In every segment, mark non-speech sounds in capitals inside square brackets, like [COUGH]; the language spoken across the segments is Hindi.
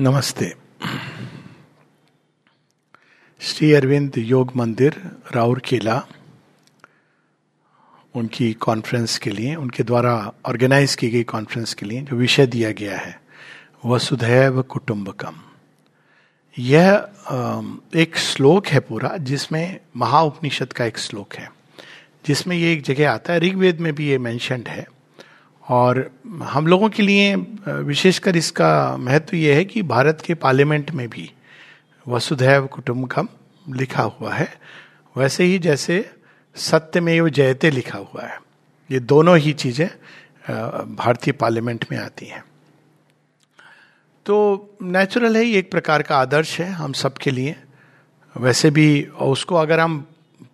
नमस्ते। श्री अरविंद योग मंदिर, राउर किला, उनकी कॉन्फ्रेंस के लिए, उनके द्वारा ऑर्गेनाइज की गई कॉन्फ्रेंस के लिए जो विषय दिया गया है, वसुधैव कुटुंबकम। यह एक श्लोक है पूरा, जिसमें महाउपनिषद का एक श्लोक है। जिसमें ये एक जगह आता है, ऋग्वेद में भी ये मैंशनड है। और हम लोगों के लिए विशेषकर इसका महत्व यह है कि भारत के पार्लियामेंट में भी वसुधैव कुटुम्बकम लिखा हुआ है। वैसे ही जैसे सत्यमेव जयते लिखा हुआ है। ये दोनों ही चीज़ें भारतीय पार्लियामेंट में आती हैं। तो नेचुरल है, ये एक प्रकार का आदर्श है हम सबके लिए। वैसे भी, उसको अगर हम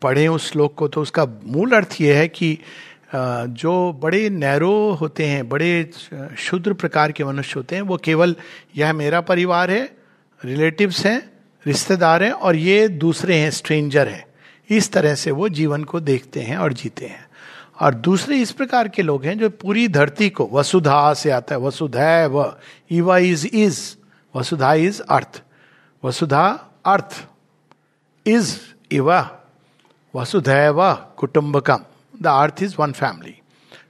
पढ़ें उस श्लोक को तो उसका मूल अर्थ ये है कि जो बड़े नैरो होते हैं, बड़े शुद्र प्रकार के मनुष्य होते हैं, वो केवल यह मेरा परिवार है रिलेटिव्स हैं, रिश्तेदार हैं और ये दूसरे हैं स्ट्रेंजर हैं। इस तरह से वो जीवन को देखते हैं और जीते हैं। और दूसरे इस प्रकार के लोग हैं जो पूरी धरती को, वसुधा से आता है, वसुधै व इवा इज़ इज़ वसुधा इज़ अर्थ वसुधा अर्थ इज़ इवा वसुधैव कुटुंबकम। The earth is one family.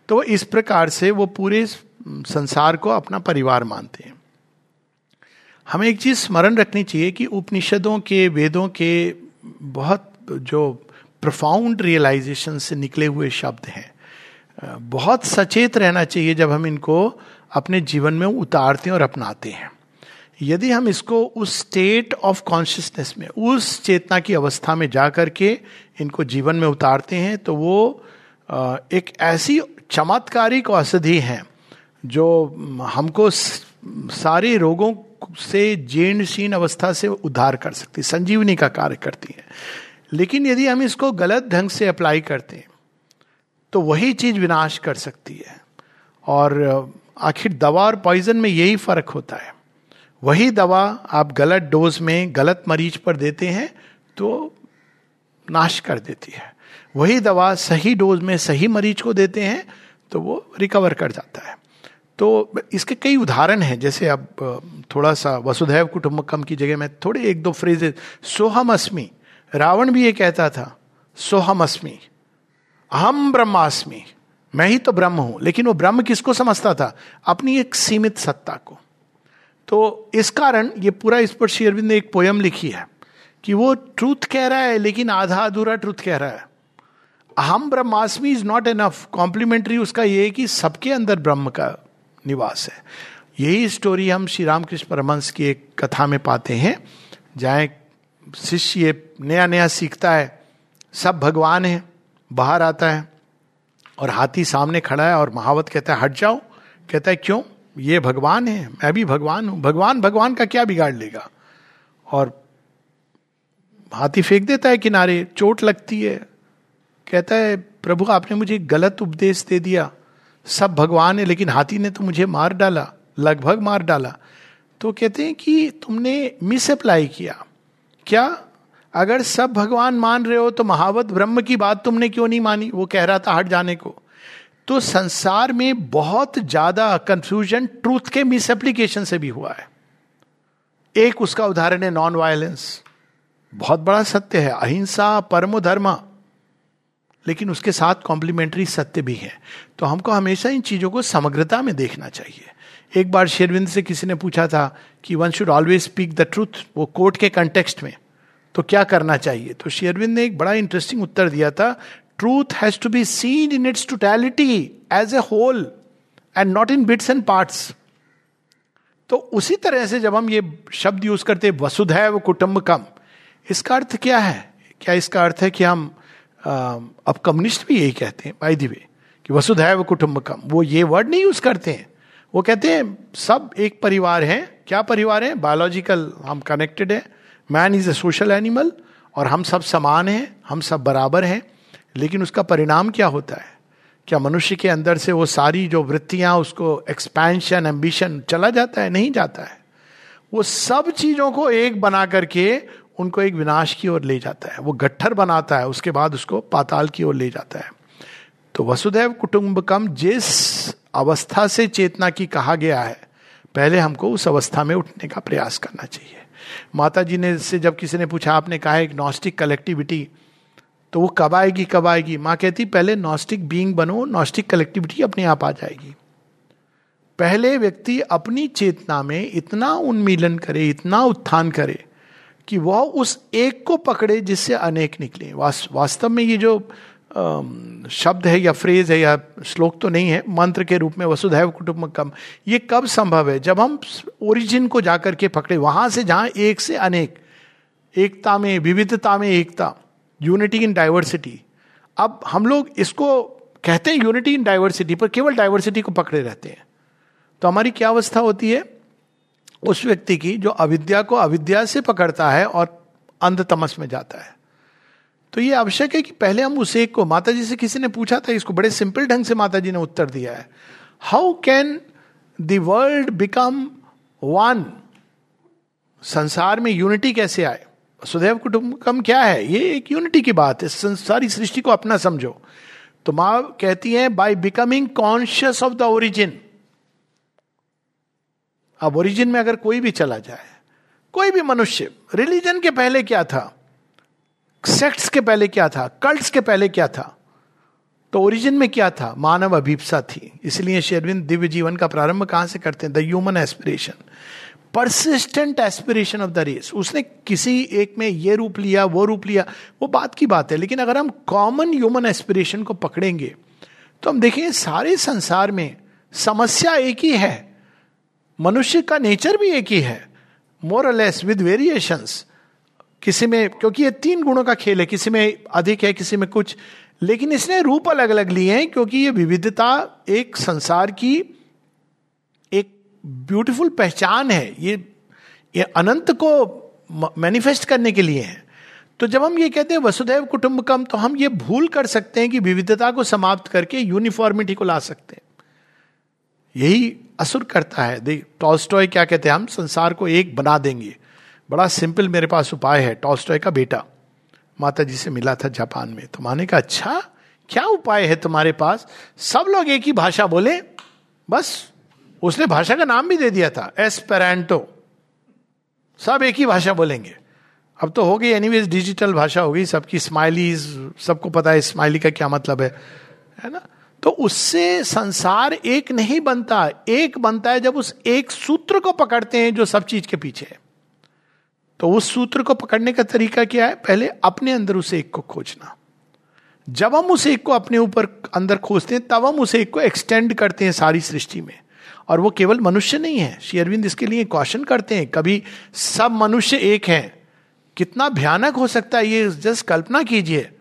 तो इस प्रकार से वो पूरे संसार को अपना परिवार मानते हैं। हमें एक चीज़ स्मरण रखनी चाहिए कि उपनिषदों के, वेदों के बहुत जो प्रोफाउंड रियलाइजेशन से निकले हुए शब्द हैं। बहुत सचेत रहना चाहिए जब हम इनको अपने जीवन में उतारते हैं और अपनाते हैं। यदि हम इसको उस स्टेट ऑफ़ कॉन्शियसनेस में, उस चेतना की अवस्था में जा करके इनको जीवन में उतारते हैं तो वो एक ऐसी चमत्कारिक औषधि है जो हमको सारे रोगों से जीर्णशीन अवस्था से उद्धार कर सकती, संजीवनी का कार्य करती है। लेकिन यदि हम इसको गलत ढंग से अप्लाई करते हैं तो वही चीज़ विनाश कर सकती है। और आखिर दवा और पॉइजन में यही फ़र्क होता है। वही दवा आप गलत डोज में गलत मरीज़ पर देते हैं तो नाश कर देती है। वही दवा सही डोज में सही मरीज़ को देते हैं तो वो रिकवर कर जाता है। तो इसके कई उदाहरण हैं, जैसे अब थोड़ा सा वसुधैव कुटुम्बकम की जगह में थोड़े एक दो फ्रेजेस सोहम अस्मी रावण भी ये कहता था सोहम अस्मी अहम ब्रह्मास्मि। मैं ही तो ब्रह्म हूँ। लेकिन वो ब्रह्म किसको समझता था? अपनी एक सीमित सत्ता को। तो इस कारण ये पूरा इस पर शेरविंद ने एक पोयम लिखी है, कि वो ट्रूथ कह रहा है, लेकिन आधा अधूरा ट्रूथ कह रहा है। अहम ब्रह्मास्मि इज़ नॉट एनफ कॉम्प्लीमेंट्री उसका ये है कि सबके अंदर ब्रह्म का निवास है। यही स्टोरी हम श्री रामकृष्ण परमंश की एक कथा में पाते हैं, जहाँ शिष्य नया नया सीखता है। सब भगवान है, बाहर आता है और हाथी सामने खड़ा है और महावत कहता है, हट जाओ। कहता है, क्यों? ये भगवान है, मैं भी भगवान हूँ। भगवान भगवान का क्या बिगाड़ लेगा? और हाथी फेंक देता है किनारे, चोट लगती है। कहता है, प्रभु, आपने मुझे गलत उपदेश दे दिया। सब भगवान है, लेकिन हाथी ने तो मुझे मार डाला, लगभग मार डाला। तो कहते हैं कि तुमने मिस अप्लाई किया। क्या? अगर सब भगवान मान रहे हो तो महावत ब्रह्म की बात तुमने क्यों नहीं मानी? वो कह रहा था हट जाने को। तो संसार में बहुत ज़्यादा कंफ्यूजन ट्रूथ के मिस एप्लीकेशन से भी हुआ है। एक उसका उदाहरण है नॉन वायलेंस बहुत बड़ा सत्य है। अहिंसा परमो धर्म। लेकिन उसके साथ कॉम्प्लीमेंट्री सत्य भी है। तो हमको हमेशा इन चीज़ों को समग्रता में देखना चाहिए। एक बार शेरविंद से किसी ने पूछा था कि one should always speak the truth वो कोर्ट के कंटेक्स्ट में तो क्या करना चाहिए? तो शेरविंद ने एक बड़ा इंटरेस्टिंग उत्तर दिया था truth has to be seen in its totality as a whole and not in bits and parts तो उसी तरह से जब हम ये शब्द यूज़ करते वसुधैव कुटुंबकम इसका अर्थ क्या है? क्या इसका अर्थ है कि हम अब कम्युनिस्ट भी यही कहते हैं बाई दी वे कि वसुधैव कुटुंबकम वो ये वर्ड नहीं यूज़ करते हैं। वो कहते हैं, सब एक परिवार हैं। क्या परिवार है? बायोलॉजिकल हम कनेक्टेड है। Man is a social animal और हम सब समान हैं, हम सब बराबर हैं। लेकिन उसका परिणाम क्या होता है? क्या मनुष्य के अंदर से वो सारी जो वृत्तियाँ, उसको एक्सपेंशन एम्बिशन चला जाता है? नहीं जाता है। वो सब चीज़ों को एक बना करके उनको एक विनाश की ओर ले जाता है। वो गट्ठर बनाता है, उसके बाद उसको पाताल की ओर ले जाता है। तो वसुदैव कुटुंबकम, जिस अवस्था से चेतना की कहा गया है, पहले हमको उस अवस्था में उठने का प्रयास करना चाहिए। माता जी ने से जब किसी ने पूछा, आपने कहा एक नॉस्टिक कलेक्टिविटी तो वो कब आएगी कब आएगी? माँ कहती, पहले नॉस्टिक बीइंग बनो, नॉस्टिक कलेक्टिविटी अपने आप आ जाएगी। पहले व्यक्ति अपनी चेतना में इतना उन्मीलन करे, इतना उत्थान करे कि वह, उस एक को पकड़े जिससे अनेक निकले। वास्तव में ये जो शब्द है या फ्रेज है या श्लोक तो नहीं है, मंत्र के रूप में वसुधैव कुटुंबकम ये कब संभव है? जब हम ओरिजिन को जाकर के पकड़े, वहाँ से जहाँ एक से अनेक, एकता में, विविधता में एकता यूनिटी इन डाइवर्सिटी अब हम लोग इसको कहते हैं यूनिटी इन डाइवर्सिटी पर केवल डाइवर्सिटी को पकड़े रहते हैं। तो हमारी क्या अवस्था होती है? उस व्यक्ति की जो अविद्या को अविद्या से पकड़ता है और अंध तमस में जाता है। तो ये आवश्यक है कि पहले हम उस एक को माता जी से किसी ने पूछा था, इसको बड़े सिंपल ढंग से माता जी ने उत्तर दिया है। How can world become one संसार में यूनिटी कैसे आए? सुदैव कुटुंबकम क्या है? ये एक यूनिटी की बात है। सारी सृष्टि को अपना समझो। तो माँ कहती है by becoming conscious of the origin अब ओरिजिन में अगर कोई भी चला जाए, कोई भी मनुष्य रिलीजन के पहले क्या था? सेक्ट्स के पहले क्या था? कल्ट्स के पहले क्या था? तो ओरिजिन में क्या था? मानव अभिप्सा थी। इसलिए शेरविंद दिव्य जीवन का प्रारंभ कहाँ से करते हैं? The human aspiration persistent aspiration of the race उसने किसी एक में ये रूप लिया, वो रूप लिया, वो बात की बात है। लेकिन अगर हम कॉमन ह्यूमन एस्पिरेशन को पकड़ेंगे तो हम देखेंगे सारे संसार में समस्या एक ही है। मनुष्य का नेचर भी एक ही है मोर लेस विद वेरिएशंस किसी में, क्योंकि ये तीन गुणों का खेल है, किसी में अधिक है, किसी में कुछ, लेकिन इसने रूप अलग अलग लिए हैं, क्योंकि ये विविधता एक संसार की एक ब्यूटीफुल पहचान है। ये ये अनंत को मैनिफेस्ट करने के लिए है। तो जब हम ये कहते हैं वसुदैव कुटुंबकम तो हम ये भूल कर सकते हैं कि विविधता को समाप्त करके यूनिफॉर्मिटी को ला सकते हैं। यही असुर करता है। देख, टॉल्स्टॉय क्या कहते हैं? हम संसार को एक बना देंगे। बड़ा सिंपल मेरे पास उपाय है, टॉल्स्टॉय का बेटा। माता जी से मिला था जापान में। तो माने का अच्छा क्या उपाय है तुम्हारे पास? सब लोग एक ही भाषा बोले, बस, उसने भाषा का नाम भी दे दिया था, एस्पेरेंटो। सब एक ही भाषा बोलेंगे। अब तो हो गई एनीवेज डिजिटल भाषा हो गई, सबकी स्माइलीज सबको पता है स्माइली का क्या मतलब है है ना? तो उससे संसार एक नहीं बनता। एक बनता है जब उस एक सूत्र को पकड़ते हैं जो सब चीज़ के पीछे है। तो उस सूत्र को पकड़ने का तरीका क्या है? पहले अपने अंदर उस एक को खोजना। जब हम उस एक को अपने ऊपर अंदर खोजते हैं, तब हम उस एक को एक्सटेंड करते हैं सारी सृष्टि में। और वो केवल मनुष्य नहीं है। श्री अरविंद इसके लिए क्वेश्चन करते हैं। कभी सब मनुष्य एक है। कितना भयानक हो सकता है ये? जस्ट कल्पना कीजिए।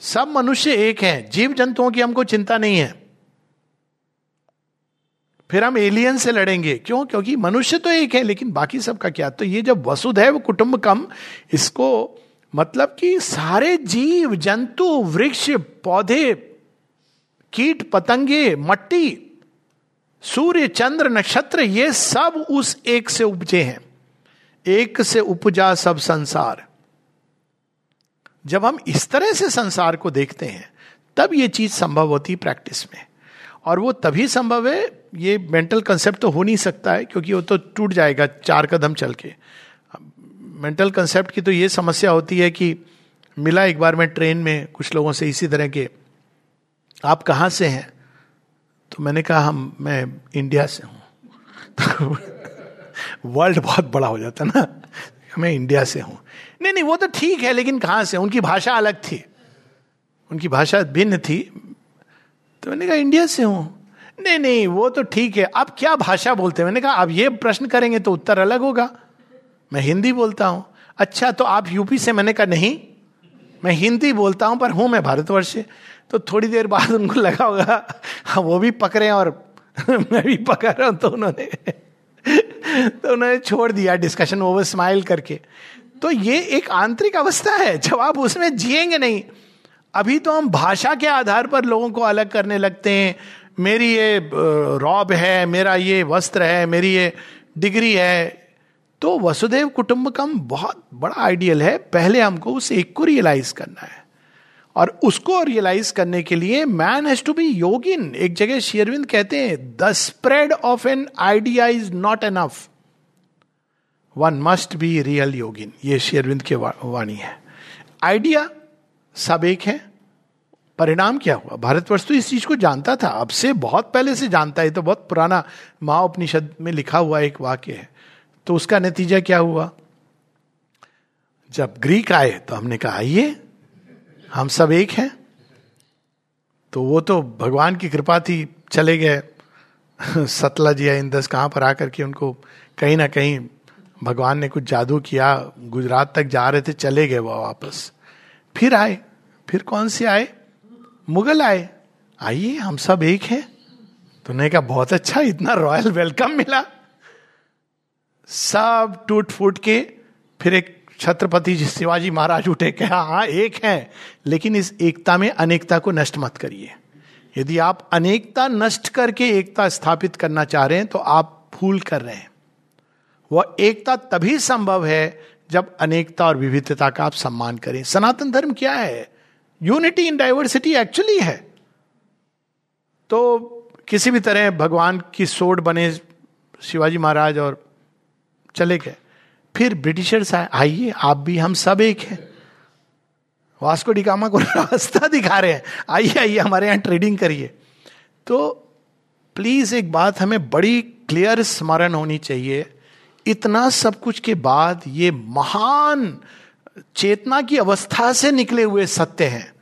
सब मनुष्य एक है। जीव जंतुओं की हमको चिंता नहीं है। फिर हम एलियन से लड़ेंगे। क्यों? क्योंकि मनुष्य तो एक है, लेकिन बाकी सबका क्या? तो ये जब वसुधैव कुटुंब कम, इसको मतलब कि सारे जीव जंतु वृक्ष, पौधे, कीट, पतंगे, मट्टी, सूर्य, चंद्र, नक्षत्र, ये सब उस एक से उपजे हैं। एक से उपजा सब संसार। जब हम इस तरह से संसार को देखते हैं, तब ये चीज़ संभव होती है प्रैक्टिस में। और वो तभी संभव है, ये मेंटल कंसेप्ट तो हो नहीं सकता है, क्योंकि वो तो टूट जाएगा चार कदम चल के। मेंटल कंसेप्ट की तो ये समस्या होती है कि मिला एक बार मैं ट्रेन में कुछ लोगों से इसी तरह के, आप कहाँ से हैं? तो मैंने कहा, हम, मैं इंडिया से हूँ। [LAUGHS] तो [LAUGHS] वर्ल्ड बहुत बड़ा हो जाता ना। मैं इंडिया से हूँ। नहीं नहीं, वो तो ठीक है, लेकिन कहाँ से? उनकी भाषा अलग थी। उनकी भाषा भिन्न थी। तो मैंने कहा, इंडिया से हूँ। नहीं नहीं, वो तो ठीक है। आप क्या भाषा बोलते हैं? मैंने कहा, आप ये प्रश्न करेंगे तो उत्तर अलग होगा। मैं हिंदी बोलता हूँ। अच्छा तो आप यूपी से? मैंने कहा, नहीं, मैं हिंदी बोलता हूँ, पर हूँ मैं भारतवर्ष। से तो थोड़ी देर बाद उनको लगा होगा हाँ वो भी पकड़े और [LAUGHS] मैं भी पकड़ रहा हूँ। तो उन्होंने [LAUGHS] तो उन्होंने छोड़ दिया डिस्कशन ओवर स्माइल करके। तो ये एक आंतरिक अवस्था है, जब आप उसमें जिएँगे नहीं। अभी तो हम भाषा के आधार पर लोगों को अलग करने लगते हैं। मेरी ये रॉब है, मेरा ये वस्त्र है, मेरी ये डिग्री है। तो वसुदेव कुटुंबकम बहुत बड़ा आइडियल है। पहले हमको उस एक को रियलाइज़ करना है। और उसको रियलाइज़ करने के लिए मैन हैज़ टू बी योगिन एक जगह शेयरविंद कहते हैं the spread of an idea is not enough one must be real yogin ये शेयरविंद की वाणी है। आइडिया सब एक है। परिणाम क्या हुआ? भारतवर्ष तो इस चीज़ को जानता था। अब से बहुत पहले से जानता है। तो बहुत पुराना महाउपनिषद में लिखा हुआ एक वाक्य है। तो उसका नतीजा क्या हुआ? जब ग्रीक आए तो हमने कहा, आइए हम सब एक हैं? तो वो तो भगवान की कृपा थी, चले गए। [LAUGHS] सतलज या इंदस कहाँ पर आकर के उनको कहीं ना कहीं भगवान ने कुछ जादू किया, गुजरात तक जा रहे थे, चले गए वो वापस। फिर आए, फिर कौन से आए? मुगल आए। आइए, हम सब एक हैं। तो ने कहा, बहुत अच्छा इतना रॉयल वेलकम मिला। सब टूट फूट के फिर एक छत्रपति शिवाजी महाराज उठे, कहा हाँ एक है, लेकिन इस एकता में अनेकता को नष्ट मत करिए। यदि आप अनेकता नष्ट करके एकता स्थापित करना चाह रहे हैं तो आप भूल कर रहे हैं। वह एकता तभी संभव है, जब अनेकता और विविधता का आप सम्मान करें। सनातन धर्म क्या है? यूनिटी इन डाइवर्सिटी एक्चुअली है। तो किसी भी तरह भगवान की सोड बने शिवाजी महाराज और चले गए। फिर ब्रिटिशर्स आइए, आप भी, हम सब एक हैं। वास्को डिकामा को [LAUGHS] रास्ता दिखा रहे हैं, आइए आइए, हमारे यहाँ ट्रेडिंग करिए। तो प्लीज़ एक बात हमें बड़ी क्लियर स्मरण होनी चाहिए, इतना सब कुछ के बाद ये महान चेतना की अवस्था से निकले हुए सत्य हैं।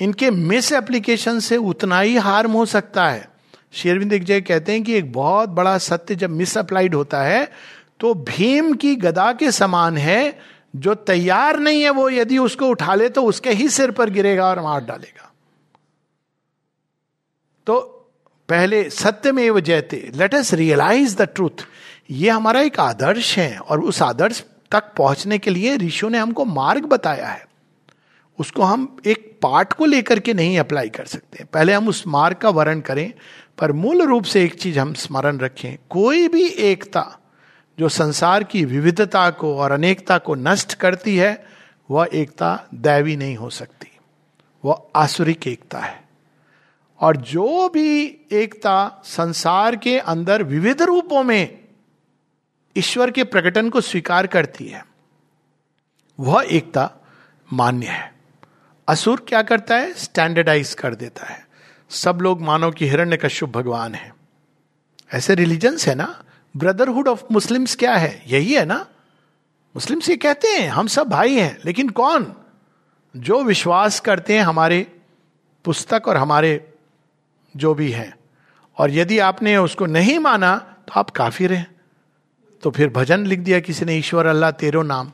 इनके मिस एप्लीकेशन से उतना ही हार्म हो सकता है। शेरविंद जगह कहते हैं कि एक बहुत बड़ा सत्य जब मिस अप्लाइड होता है तो भीम की गदा के समान है, जो तैयार नहीं है वो यदि उसको उठा ले तो उसके ही सिर पर गिरेगा और मार डालेगा। तो पहले सत्य में वो जयते let us realize the truth ये हमारा एक आदर्श है और उस आदर्श तक पहुँचने के लिए ऋषियों ने हमको मार्ग बताया है। उसको हम एक पार्ट को लेकर के नहीं अप्लाई कर सकते। पहले हम उस मार्ग का वर्ण करें, पर मूल रूप से एक चीज़ हम स्मरण रखें, कोई भी एकता जो संसार की विविधता को और अनेकता को नष्ट करती है, वह एकता दैवी नहीं हो सकती। वह आसुरिक एकता है। और जो भी एकता संसार के अंदर विविध रूपों में ईश्वर के प्रकटन को स्वीकार करती है, वह एकता मान्य है। असुर क्या करता है? स्टैंडर्डाइज कर देता है। सब लोग मानो कि हिरण्य कश्यप भगवान है। ऐसे रिलीजन्स है ना? ब्रदरहुड ऑफ़ मुस्लिम्स क्या है? यही है ना? मुस्लिम्स ये कहते हैं, हम सब भाई हैं, लेकिन कौन? जो विश्वास करते हैं हमारे पुस्तक और हमारे जो भी हैं। और यदि आपने उसको नहीं माना तो आप काफिर हैं। तो फिर भजन लिख दिया किसी ने, ईश्वर अल्लाह तेरो नाम।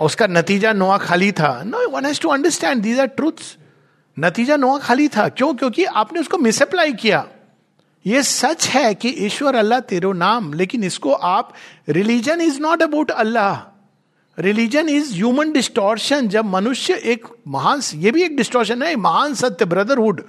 और उसका नतीजा नोआ खाली था। No one has to understand these are truths नतीजा नोआ खाली था। क्यों? क्योंकि आपने उसको मिसअप्लाई किया। ये सच है कि ईश्वर अल्लाह तेरो नाम, लेकिन इसको आप religion is not about Allah. Religion is human distortion जब मनुष्य एक महान, ये भी एक डिस्टोर्शन है महान सत्य ब्रदरहुड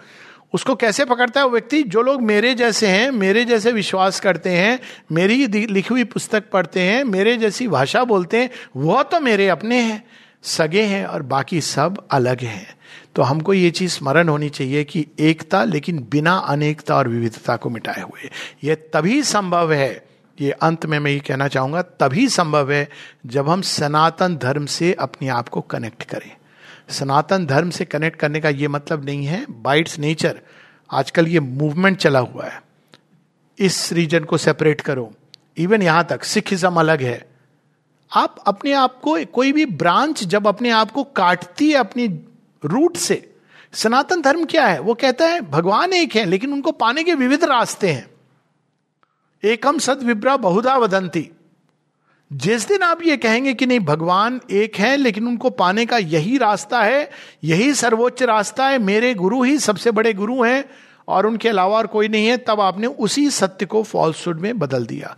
उसको कैसे पकड़ता है वो व्यक्ति? जो लोग मेरे जैसे हैं, मेरे जैसे विश्वास करते हैं, मेरी लिखी हुई पुस्तक पढ़ते हैं, मेरे जैसी भाषा बोलते हैं, वह तो मेरे अपने हैं, सगे हैं और बाकी सब अलग हैं। तो हमको ये चीज़ स्मरण होनी चाहिए कि एकता लेकिन बिना अनेकता और विविधता को मिटाए हुए। यह तभी संभव है, ये अंत में मैं ये कहना चाहूँगा, तभी संभव है जब हम सनातन धर्म से अपने आप को कनेक्ट करें। सनातन धर्म से कनेक्ट करने का ये मतलब नहीं है बाइट्स नेचर आजकल ये मूवमेंट चला हुआ है। इस रीजन को सेपरेट करो। इवन यहाँ तक सिखिज्म अलग है। आप अपने आप को, कोई भी ब्रांच जब अपने आप को काटती है, अपनी रूट से। सनातन धर्म क्या है? वो कहता है, भगवान एक है, लेकिन उनको पाने के विविध रास्ते हैं। एकम सद विब्रा बहुधा वदंती। जिस दिन आप ये कहेंगे कि नहीं, भगवान एक है, लेकिन उनको पाने का यही रास्ता है, यही सर्वोच्च रास्ता है, मेरे गुरु ही सबसे बड़े गुरु हैं, और उनके अलावा और कोई नहीं है, तब आपने उसी सत्य को फॉल्सुड में बदल दिया।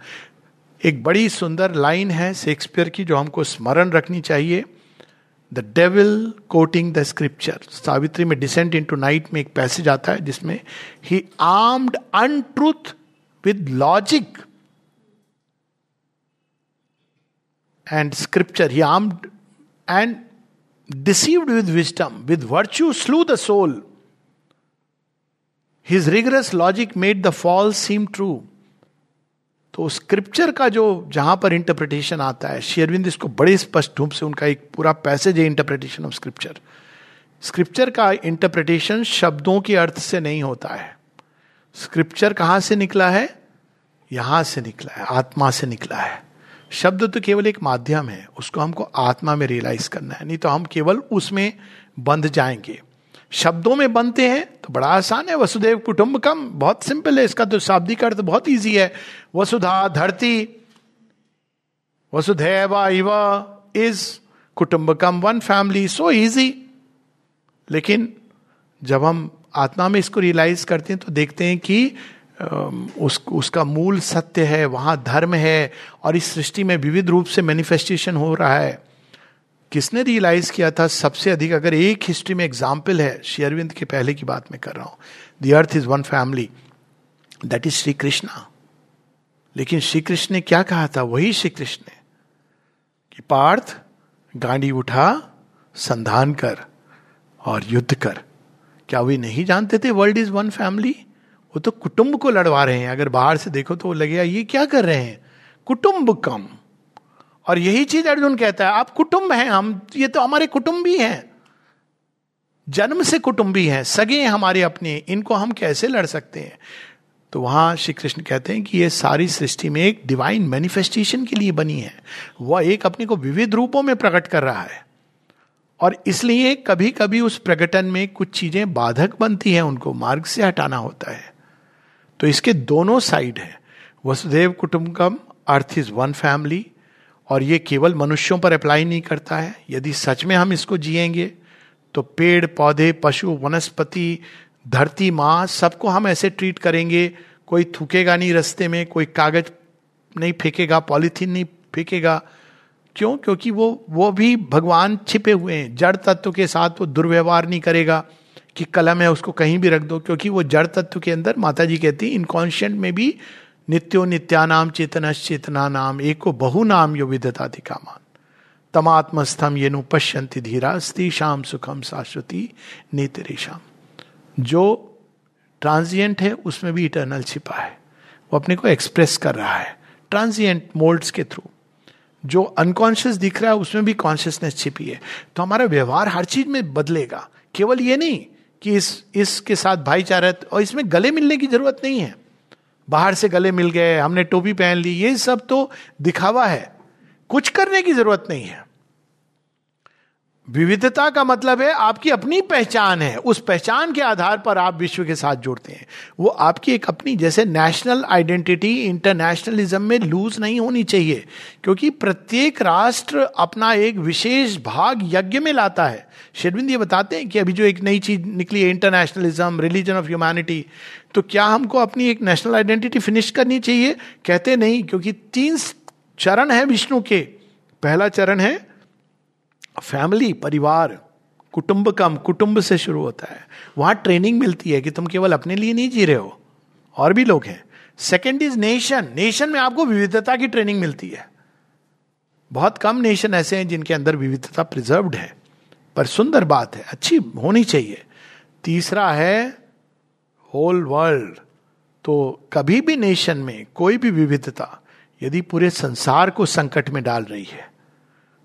एक बड़ी सुंदर लाइन है शेक्सपियर की, जो हमको स्मरण रखनी चाहिए। The devil quoting the scripture Savitri में डिसेंट इन टू नाइट में एक पैसेज आता है जिसमें he armed untruth with logic and scripture. He armed and deceived with wisdom with virtue slew the soul his rigorous logic made the false seem true तो स्क्रिप्चर का जो जहाँ पर इंटरप्रिटेशन आता है शेरविंद इसको बड़े स्पष्ट रूप से उनका एक पूरा पैसेज है इंटरप्रिटेशन ऑफ़ स्क्रिप्चर स्क्रिप्चर का इंटरप्रिटेशन शब्दों के अर्थ से नहीं होता है। स्क्रिप्चर कहाँ से निकला है? यहाँ से निकला है, आत्मा से निकला है। शब्द तो केवल एक माध्यम है, उसको हमको आत्मा में रियलाइज़ करना है, नहीं तो हम केवल उसमें बंध जाएँगे। शब्दों में बनते हैं तो बड़ा आसान है। वसुदेव कुटुंबकम बहुत सिंपल है इसका तो शाब्दिक अर्थ बहुत ईजी है। वसुधा धरती, वसुधैव इव, इज़ कुटुंबकम वन फैमिली सो इजी लेकिन जब हम आत्मा में इसको रियलाइज़ करते हैं तो देखते हैं कि उस, उसका मूल सत्य है, वहाँ धर्म है, और इस सृष्टि में विविध रूप से मैनिफेस्टेशन हो रहा है। किसने रियलाइज़ किया था? सबसे अधिक अगर एक हिस्ट्री में एग्ज़ाम्पल है शेयरविंद के पहले की बात मैं कर रहा हूँ। The earth is one family that is Shri Krishna लेकिन श्री कृष्ण ने क्या कहा था? वही श्री कृष्ण ने कि पार्थ गांडी उठा, संधान कर और युद्ध कर। क्या वे नहीं जानते थे? वर्ल्ड इज़ वन फैमिली वो तो कुटुंब को लड़वा रहे हैं। अगर बाहर से देखो तो वो ये क्या कर रहे हैं? कुटुंब कम और यही चीज़ अर्जुन कहता है, आप कुटुंब हैं, हम, ये तो हमारे कुटुंबी हैं। जन्म से कुटुंबी हैं, सगे हैं हमारे अपने, इनको हम कैसे लड़ सकते हैं? तो वहाँ श्री कृष्ण कहते हैं कि ये सारी सृष्टि में एक डिवाइन मैनिफेस्टेशन के लिए बनी है। वह एक अपने को विविध रूपों में प्रकट कर रहा है। और इसलिए कभी कभी उस प्रकटन में कुछ चीज़ें बाधक बनती हैं, उनको मार्ग से हटाना होता है। तो इसके दोनों साइड है। वसुदेव कुटुंबकम अर्थ इज़ वन फैमिली और ये केवल मनुष्यों पर अप्लाई नहीं करता है। यदि सच में हम इसको जिएँगे तो पेड़, पौधे, पशु, वनस्पति, धरती, माँ, सबको हम ऐसे ट्रीट करेंगे। कोई थूकेगा नहीं रस्ते में, कोई कागज़ नहीं फेंकेगा, पॉलीथीन नहीं फेंकेगा। क्यों? क्योंकि वो वो भी भगवान छिपे हुए हैं। जड़ तत्व के साथ वो दुर्व्यवहार नहीं करेगा कि कलम है, उसको कहीं भी रख दो, क्योंकि वो जड़ तत्व के अंदर माता जी कहती इनकॉन्शियंट में भी नित्यो नित्यानाम चेतना चेतना नाम एको बहु नाम यो विदताधिका मान तमात्मस्थम ये नु पश्यंति धीरा स्त्री शाम सुखम शाश्वती नेतरेशम जो ट्रांजिएंट है, उसमें भी इटर्नल छिपा है। वो अपने को एक्सप्रेस कर रहा है, ट्रांजिएंट मोल्ड्स के थ्रू। जो अनकॉन्शियस दिख रहा है, उसमें भी कॉन्शियसनेस छिपी है। तो हमारा व्यवहार हर चीज़ में बदलेगा। केवल ये नहीं कि इस, इसके साथ भाईचारा और इसमें गले मिलने की ज़रूरत नहीं है। बाहर से गले मिल गए, हमने टोपी पहन ली, ये सब तो दिखावा है। कुछ करने की ज़रूरत नहीं है। विविधता का मतलब है आपकी अपनी पहचान है। उस पहचान के आधार पर आप विश्व के साथ जुड़ते हैं। वो आपकी एक अपनी, जैसे नेशनल आइडेंटिटी इंटरनेशनलिज्म में लूज नहीं होनी चाहिए, क्योंकि प्रत्येक राष्ट्र अपना एक विशेष भाग यज्ञ में लाता है। शेरविंद ये बताते हैं कि अभी जो एक नई चीज़ निकली है इंटरनेशनलिज्म रिलीजन ऑफ़ ह्यूमैनिटी तो क्या हमको अपनी एक नेशनल आइडेंटिटी फिनिश करनी चाहिए? कहते नहीं, क्योंकि तीन चरण है विष्णु के। पहला चरण है फैमिली परिवार, कुटुंब कम, कुटुंब से शुरू होता है। वहाँ ट्रेनिंग मिलती है कि तुम केवल अपने लिए नहीं जी रहे हो, और भी लोग हैं। सेकेंड इज़ नेशन नेशन में आपको विविधता की ट्रेनिंग मिलती है। बहुत कम नेशन ऐसे हैं जिनके अंदर विविधता प्रिजर्व्ड है, पर सुंदर बात है, अच्छी होनी चाहिए। तीसरा है होल वर्ल्ड तो कभी भी नेशन में कोई भी विविधता यदि पूरे संसार को संकट में डाल रही है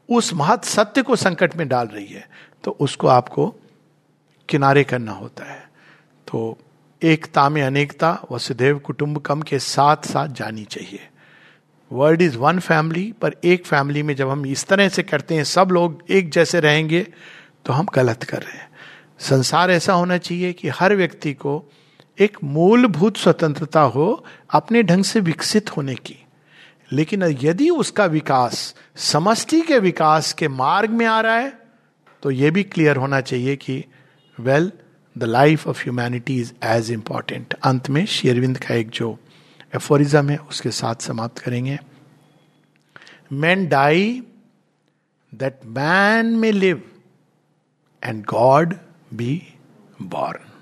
उस महत सत्य को संकट में डाल रही है तो उसको आपको किनारे करना होता है। तो एकता में अनेकता, वसुदेव कुटुंबकम के साथ साथ जानी चाहिए। वर्ल्ड इज़ वन फैमिली पर एक फैमिली में जब हम इस तरह से करते हैं, सब लोग एक जैसे रहेंगे तो हम गलत कर रहे हैं। संसार ऐसा होना चाहिए कि हर व्यक्ति को एक मूलभूत स्वतंत्रता हो, अपने ढंग से विकसित होने की। लेकिन यदि उसका विकास समष्टि के विकास के मार्ग में आ रहा है तो यह भी क्लियर होना चाहिए कि well the life of humanity is as important अंत में शेरविंद का एक जो एफोरिज्म है, उसके साथ समाप्त करेंगे। Man die that man may live and God be born